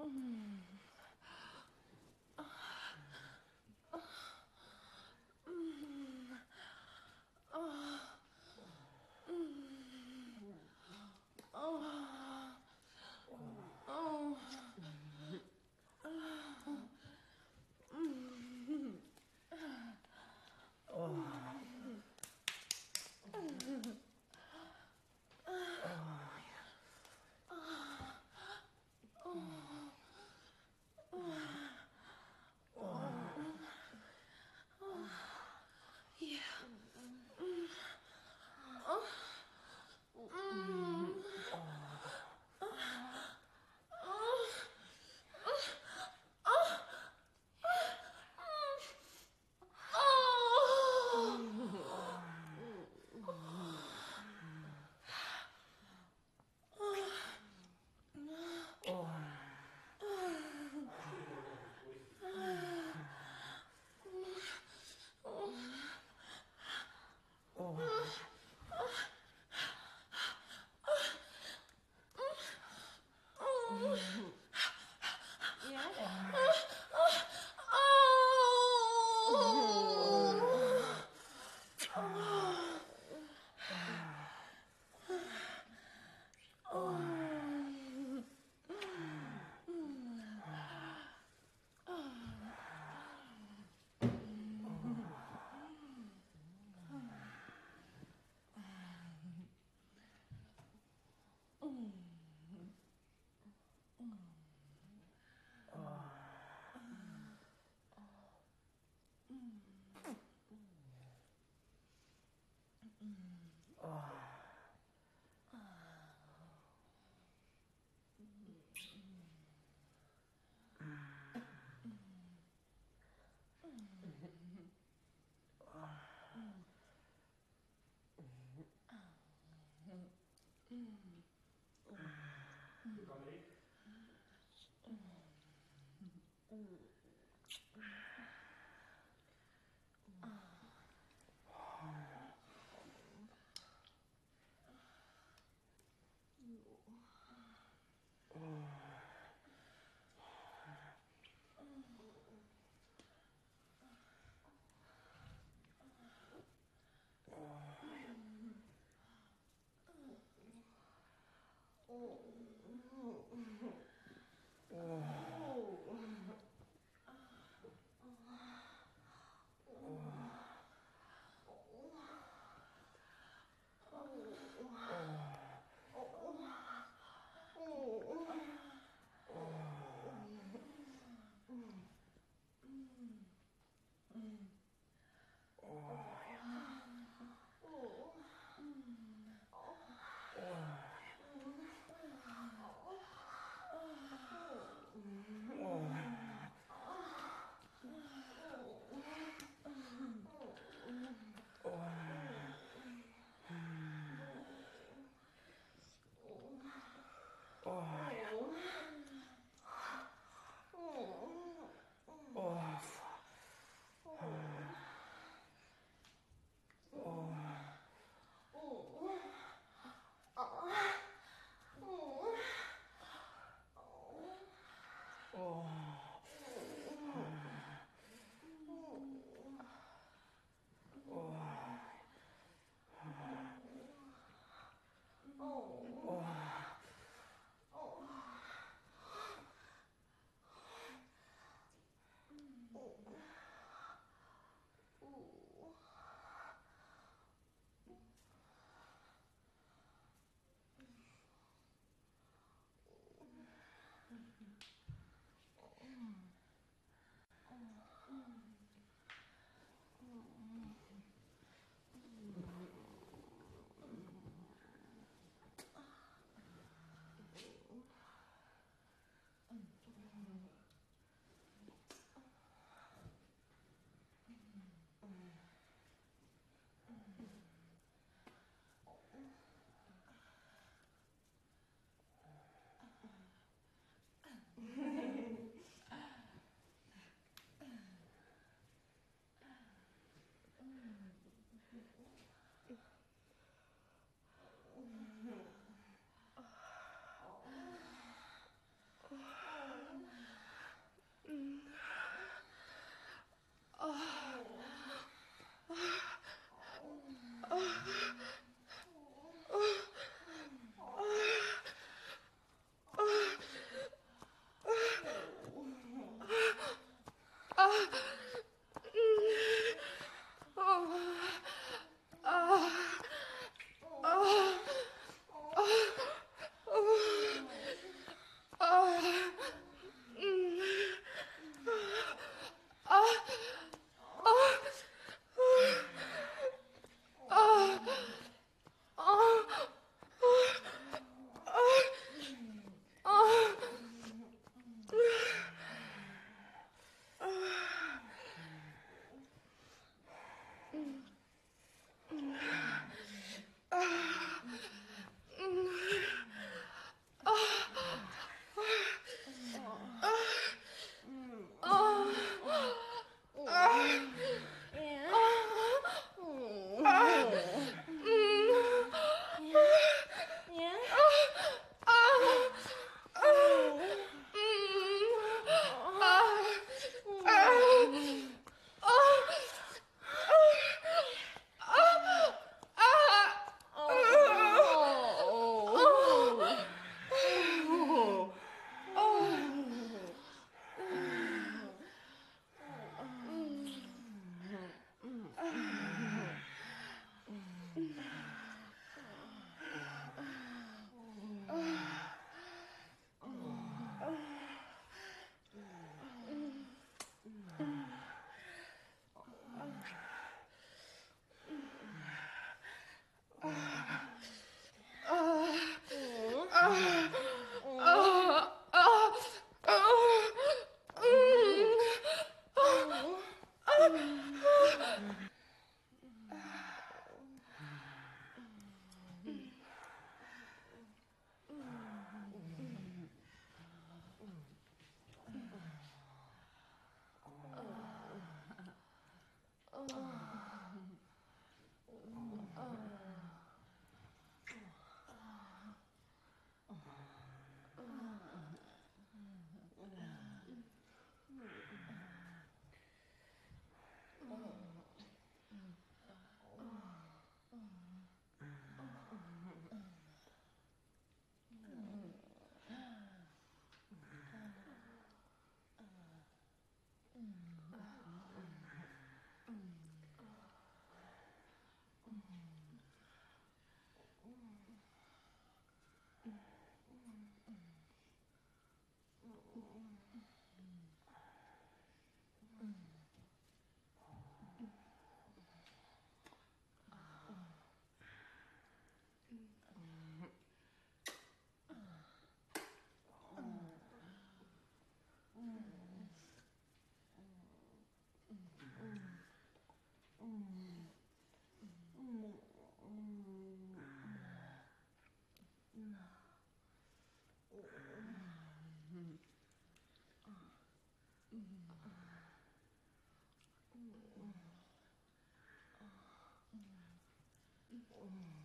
Mm. 음. Oh. oh. 음.